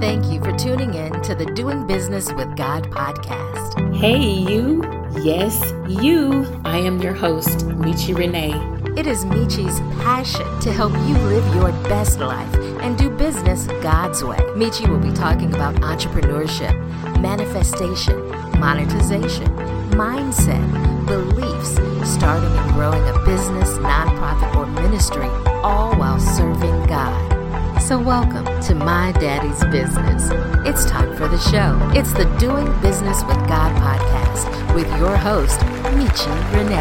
Thank you for tuning in to the Doing Business with God podcast. Hey, you. Yes, you. I am your host, Michi Renee. It is Michi's passion to help you live your best life and do business God's way. Michi will be talking about entrepreneurship, manifestation, monetization, mindset, beliefs, starting and growing a business, nonprofit, or ministry, all while serving God. So, welcome to My Daddy's Business. It's time for the show. It's the Doing Business with God podcast with your host, Michi Renee.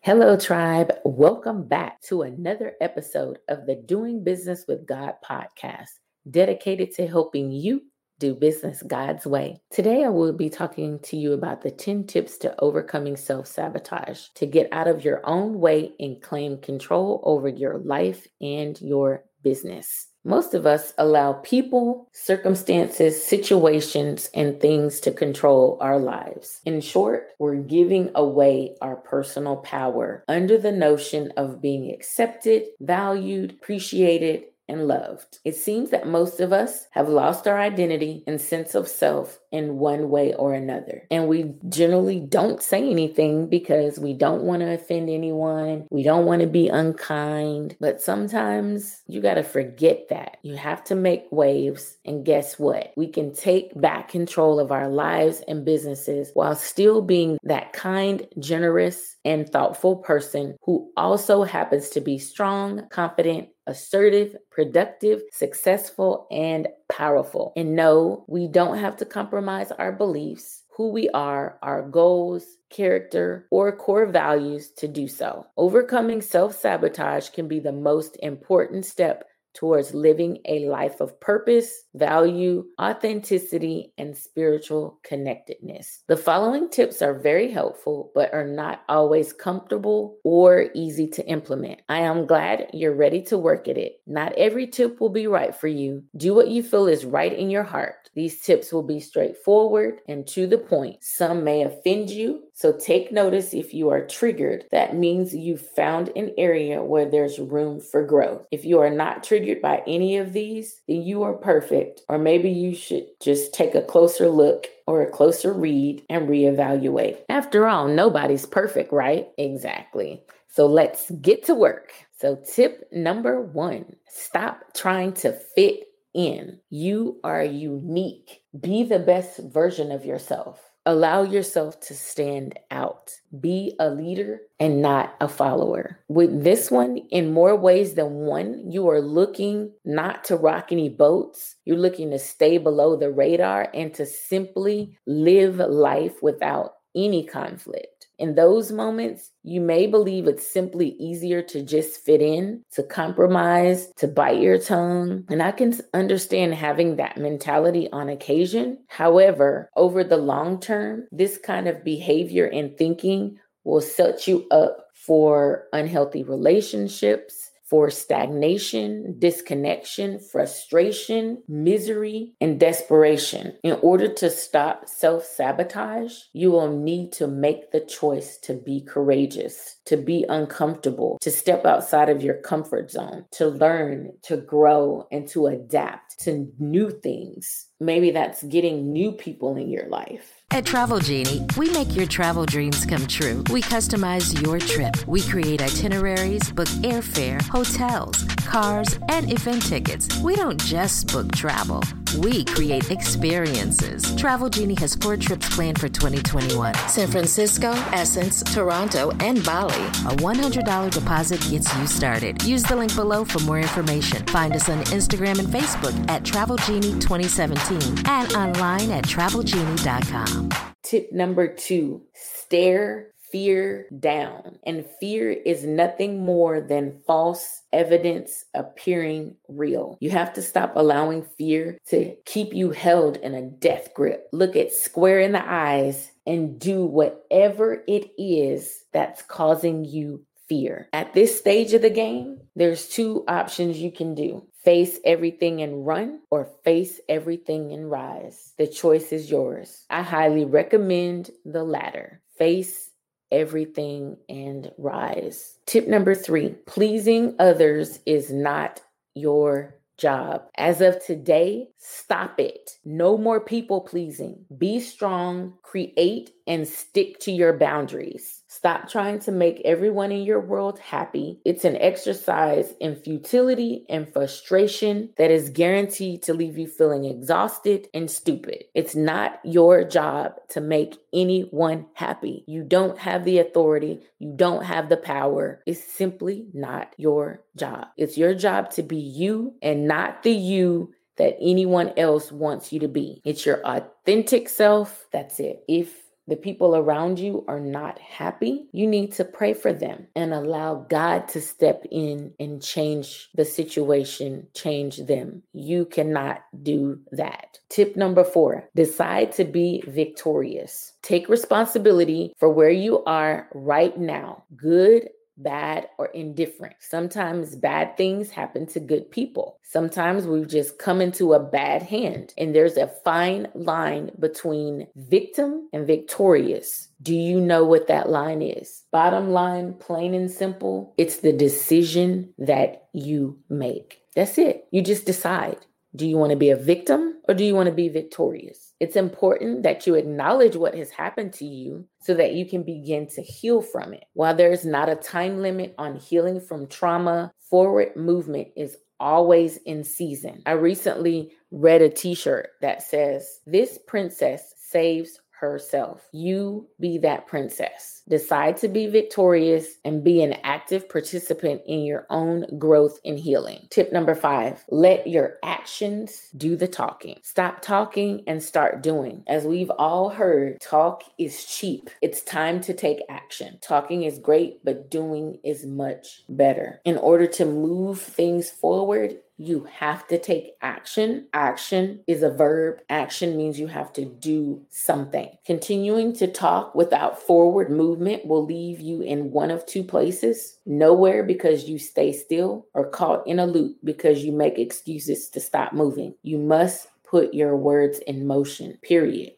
Hello, tribe. Welcome back to another episode of the Doing Business with God podcast, dedicated to helping you do business God's way. Today, I will be talking to you about the 10 tips to overcoming self sabotage to get out of your own way and claim control over your life and your business. Most of us allow people, circumstances, situations, and things to control our lives. In short, we're giving away our personal power under the notion of being accepted, valued, appreciated, and loved. It seems that most of us have lost our identity and sense of self in one way or another. And we generally don't say anything because we don't want to offend anyone. We don't want to be unkind. But sometimes you got to forget that. You have to make waves. And guess what? We can take back control of our lives and businesses while still being that kind, generous, and thoughtful person who also happens to be strong, confident, assertive, productive, successful, and powerful. And no, we don't have to compromise our beliefs, who we are, our goals, character, or core values to do so. Overcoming self sabotage can be the most important step towards living a life of purpose, value, authenticity, and spiritual connectedness. The following tips are very helpful, but are not always comfortable or easy to implement. I am glad you're ready to work at it. Not every tip will be right for you. Do what you feel is right in your heart. These tips will be straightforward and to the point. Some may offend you, so take notice if you are triggered. That means you've found an area where there's room for growth. If you are not triggered by any of these, then you are perfect. Or maybe you should just take a closer look or a closer read and reevaluate. After all, nobody's perfect, right? Exactly. So let's get to work. So, tip number one stop trying to fit in. You are unique. Be the best version of yourself. Allow yourself to stand out. Be a leader and not a follower. With this one, in more ways than one, you are looking not to rock any boats. You're looking to stay below the radar and to simply live life without any conflict. In those moments, you may believe it's simply easier to just fit in, to compromise, to bite your tongue. And I can understand having that mentality on occasion. However, over the long term, this kind of behavior and thinking will set you up for unhealthy relationships for stagnation, disconnection, frustration, misery, and desperation. In order to stop self sabotage, you will need to make the choice to be courageous, to be uncomfortable, to step outside of your comfort zone, to learn, to grow, and to adapt to new things. Maybe that's getting new people in your life. At Travel Genie, we make your travel dreams come true. We customize your trip. We create itineraries, book airfare, hotels, cars, and event tickets. We don't just book travel. We create experiences. Travel Genie has four trips planned for 2021 San Francisco, Essence, Toronto, and Bali. A $100 deposit gets you started. Use the link below for more information. Find us on Instagram and Facebook at Travel Genie 2017 and online at travelgenie.com. Tip number two stare fear down. And fear is nothing more than false evidence appearing real. You have to stop allowing fear to keep you held in a death grip. Look it square in the eyes and do whatever it is that's causing you fear. At this stage of the game, there's two options you can do face everything and run or face everything and rise. The choice is yours. I highly recommend the latter. Face everything and rise. Tip number three pleasing others is not your job. As of today, stop it. No more people pleasing. Be strong, create, and stick to your boundaries. Stop trying to make everyone in your world happy. It's an exercise in futility and frustration that is guaranteed to leave you feeling exhausted and stupid. It's not your job to make anyone happy. You don't have the authority, you don't have the power. It's simply not your job. It's your job to be you and not the you that anyone else wants you to be. It's your authentic self. That's it. If the people around you are not happy, you need to pray for them and allow God to step in and change the situation, change them. You cannot do that. Tip number four decide to be victorious. Take responsibility for where you are right now, good bad, or indifferent. Sometimes bad things happen to good people. Sometimes we've just come into a bad hand, and there's a fine line between victim and victorious. Do you know what that line is? Bottom line, plain and simple, it's the decision that you make. That's it. You just decide. Do you want to be a victim or do you want to be victorious? It's important that you acknowledge what has happened to you so that you can begin to heal from it. While there's not a time limit on healing from trauma, forward movement is always in season. I recently read a t shirt that says, This princess saves herself. You be that princess. Decide to be victorious and be an active participant in your own growth and healing. Tip number five let your actions do the talking. Stop talking and start doing. As we've all heard, talk is cheap. It's time to take action. Talking is great, but doing is much better. In order to move things forward, you have to take action. Action is a verb. Action means you have to do something. Continuing to talk without forward movement will leave you in one of two places nowhere because you stay still, or caught in a loop because you make excuses to stop moving. You must put your words in motion, period.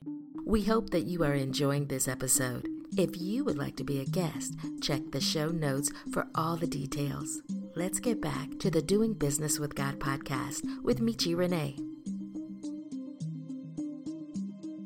We hope that you are enjoying this episode. If you would like to be a guest, check the show notes for all the details. Let's get back to the Doing Business with God podcast with Michi Renee.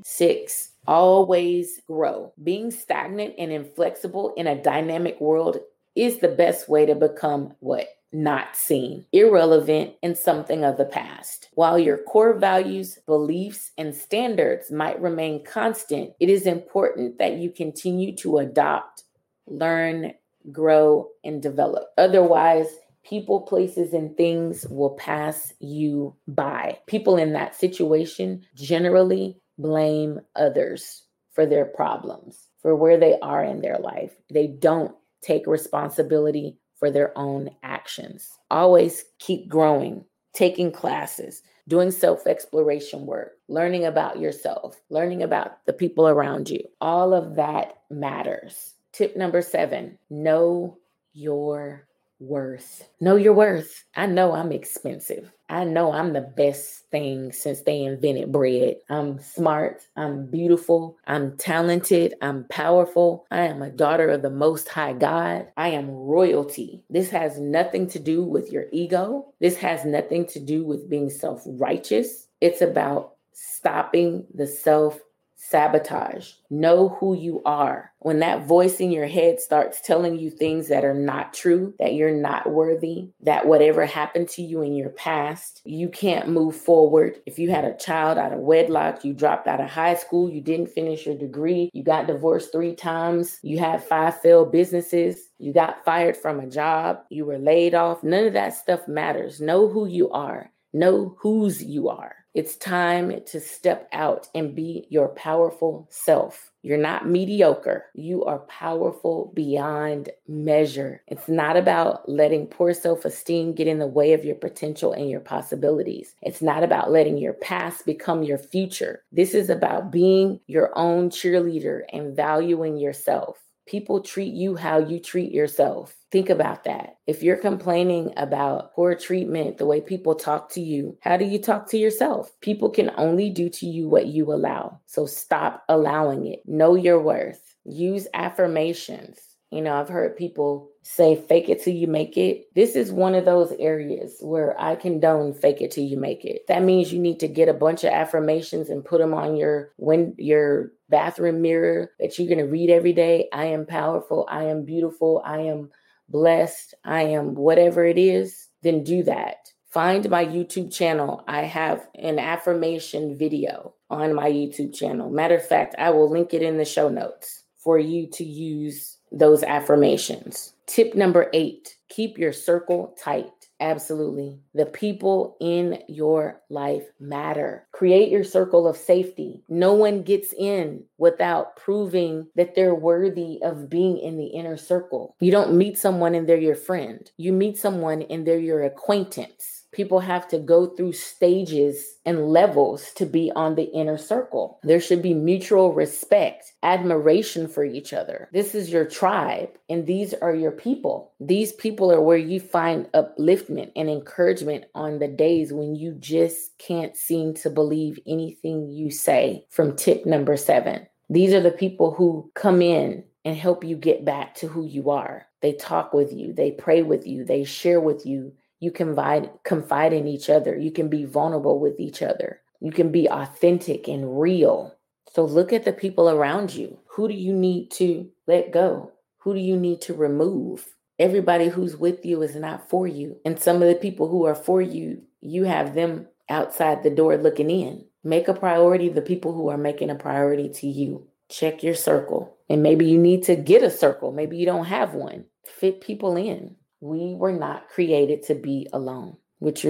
Six, always grow. Being stagnant and inflexible in a dynamic world is the best way to become what? Not seen, irrelevant, and something of the past. While your core values, beliefs, and standards might remain constant, it is important that you continue to adopt, learn, grow, and develop. Otherwise, people, places, and things will pass you by. People in that situation generally blame others for their problems, for where they are in their life. They don't take responsibility for their own actions. Always keep growing, taking classes, doing self exploration work, learning about yourself, learning about the people around you. All of that matters. Tip number seven know your worth. Know your worth. I know I'm expensive. I know I'm the best thing since they invented bread. I'm smart. I'm beautiful. I'm talented. I'm powerful. I am a daughter of the Most High God. I am royalty. This has nothing to do with your ego. This has nothing to do with being self righteous. It's about stopping the self sabotage. Know who you are. When that voice in your head starts telling you things that are not true, that you're not worthy, that whatever happened to you in your past, you can't move forward. If you had a child out of wedlock, you dropped out of high school, you didn't finish your degree, you got divorced three times, you had five failed businesses, you got fired from a job, you were laid off, none of that stuff matters. Know who you are. Know whose you are. It's time to step out and be your powerful self. You're not mediocre. You are powerful beyond measure. It's not about letting poor self esteem get in the way of your potential and your possibilities. It's not about letting your past become your future. This is about being your own cheerleader and valuing yourself. People treat you how you treat yourself. Think about that. If you're complaining about poor treatment, the way people talk to you, how do you talk to yourself? People can only do to you what you allow. So stop allowing it. Know your worth. Use affirmations. You know, I've heard people say fake it till you make it. This is one of those areas where I condone fake it till you make it. That means you need to get a bunch of affirmations and put them on your when your bathroom mirror that you're going to read every day. I am powerful, I am beautiful, I am blessed, I am whatever it is. Then do that. Find my YouTube channel. I have an affirmation video on my YouTube channel. Matter of fact, I will link it in the show notes for you to use those affirmations. Tip number eight keep your circle tight. Absolutely. The people in your life matter. Create your circle of safety. No one gets in without proving that they're worthy of being in the inner circle. You don't meet someone and they're your friend, you meet someone and they're your acquaintance people have to go through stages and levels to be on the inner circle. There should be mutual respect, admiration for each other. This is your tribe, and these are your people. These people are where you find upliftment and encouragement on the days when you just can't seem to believe anything you say. From tip number seven, these are the people who come in and help you get back to who you are. They talk with you, they pray with you, they share with you you confide confide in each other. You can be vulnerable with each other. You can be authentic and real. So look at the people around you. Who do you need to let go? Who do you need to remove? Everybody who's with you is not for you. And some of the people who are for you, you have them outside the door looking in. Make a priority the people who are making a priority to you. Check your circle. And maybe you need to get a circle. Maybe you don't have one. Fit people in. We were not created to be alone, which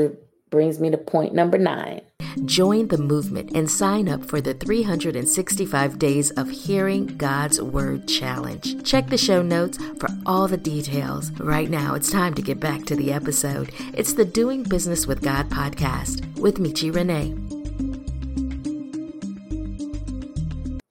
brings me to point number nine. Join the movement and sign up for the 365 Days of Hearing God's Word Challenge. Check the show notes for all the details. Right now, it's time to get back to the episode. It's the Doing Business with God podcast with Michi Renee.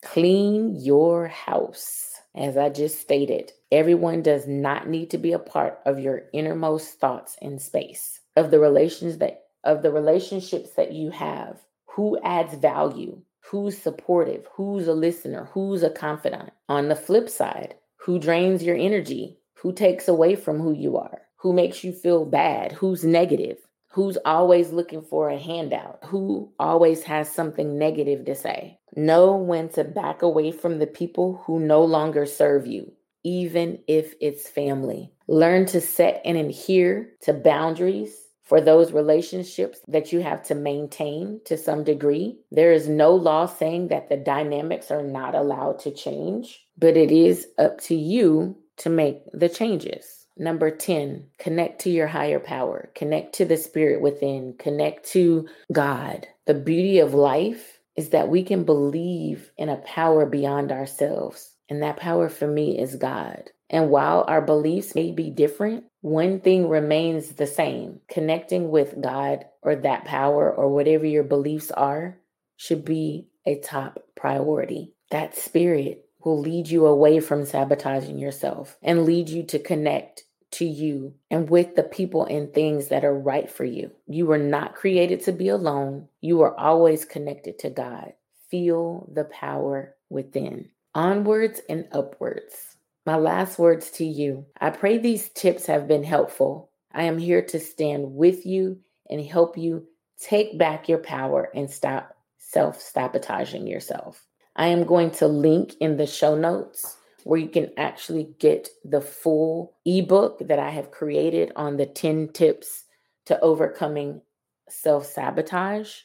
Clean your house. As I just stated, everyone does not need to be a part of your innermost thoughts and space of the relations that of the relationships that you have. Who adds value? Who's supportive? Who's a listener? Who's a confidant? On the flip side, who drains your energy? Who takes away from who you are? Who makes you feel bad? Who's negative? Who's always looking for a handout? Who always has something negative to say? Know when to back away from the people who no longer serve you, even if it's family. Learn to set and adhere to boundaries for those relationships that you have to maintain to some degree. There is no law saying that the dynamics are not allowed to change, but it is up to you to make the changes. Number 10, connect to your higher power, connect to the spirit within, connect to God. The beauty of life is that we can believe in a power beyond ourselves. And that power for me is God. And while our beliefs may be different, one thing remains the same connecting with God or that power or whatever your beliefs are should be a top priority. That spirit will lead you away from sabotaging yourself and lead you to connect to you and with the people and things that are right for you. You were not created to be alone. You are always connected to God. Feel the power within. Onwards and upwards. My last words to you. I pray these tips have been helpful. I am here to stand with you and help you take back your power and stop self sabotaging yourself. I am going to link in the show notes where you can actually get the full ebook that I have created on the 10 tips to overcoming self sabotage.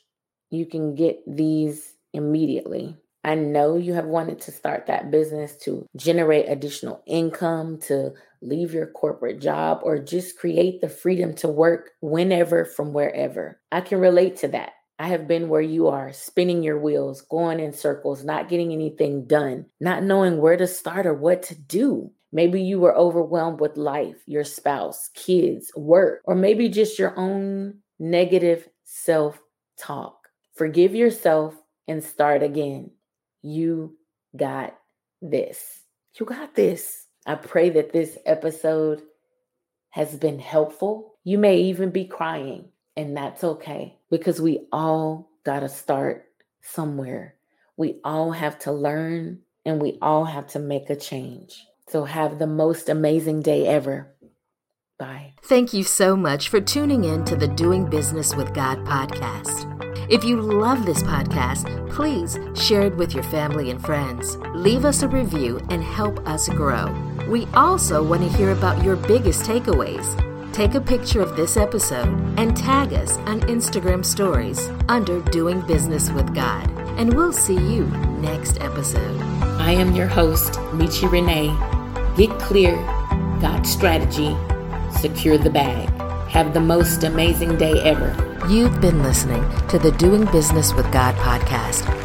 You can get these immediately. I know you have wanted to start that business to generate additional income, to leave your corporate job, or just create the freedom to work whenever from wherever. I can relate to that. I have been where you are, spinning your wheels, going in circles, not getting anything done, not knowing where to start or what to do. Maybe you were overwhelmed with life, your spouse, kids, work, or maybe just your own negative self talk. Forgive yourself and start again. You got this. You got this. I pray that this episode has been helpful. You may even be crying. And that's okay because we all got to start somewhere. We all have to learn and we all have to make a change. So have the most amazing day ever. Bye. Thank you so much for tuning in to the Doing Business with God podcast. If you love this podcast, please share it with your family and friends. Leave us a review and help us grow. We also want to hear about your biggest takeaways. Take a picture of this episode and tag us on Instagram stories under Doing Business with God. And we'll see you next episode. I am your host, Michi Renee. Get clear, got strategy, secure the bag. Have the most amazing day ever. You've been listening to the Doing Business with God podcast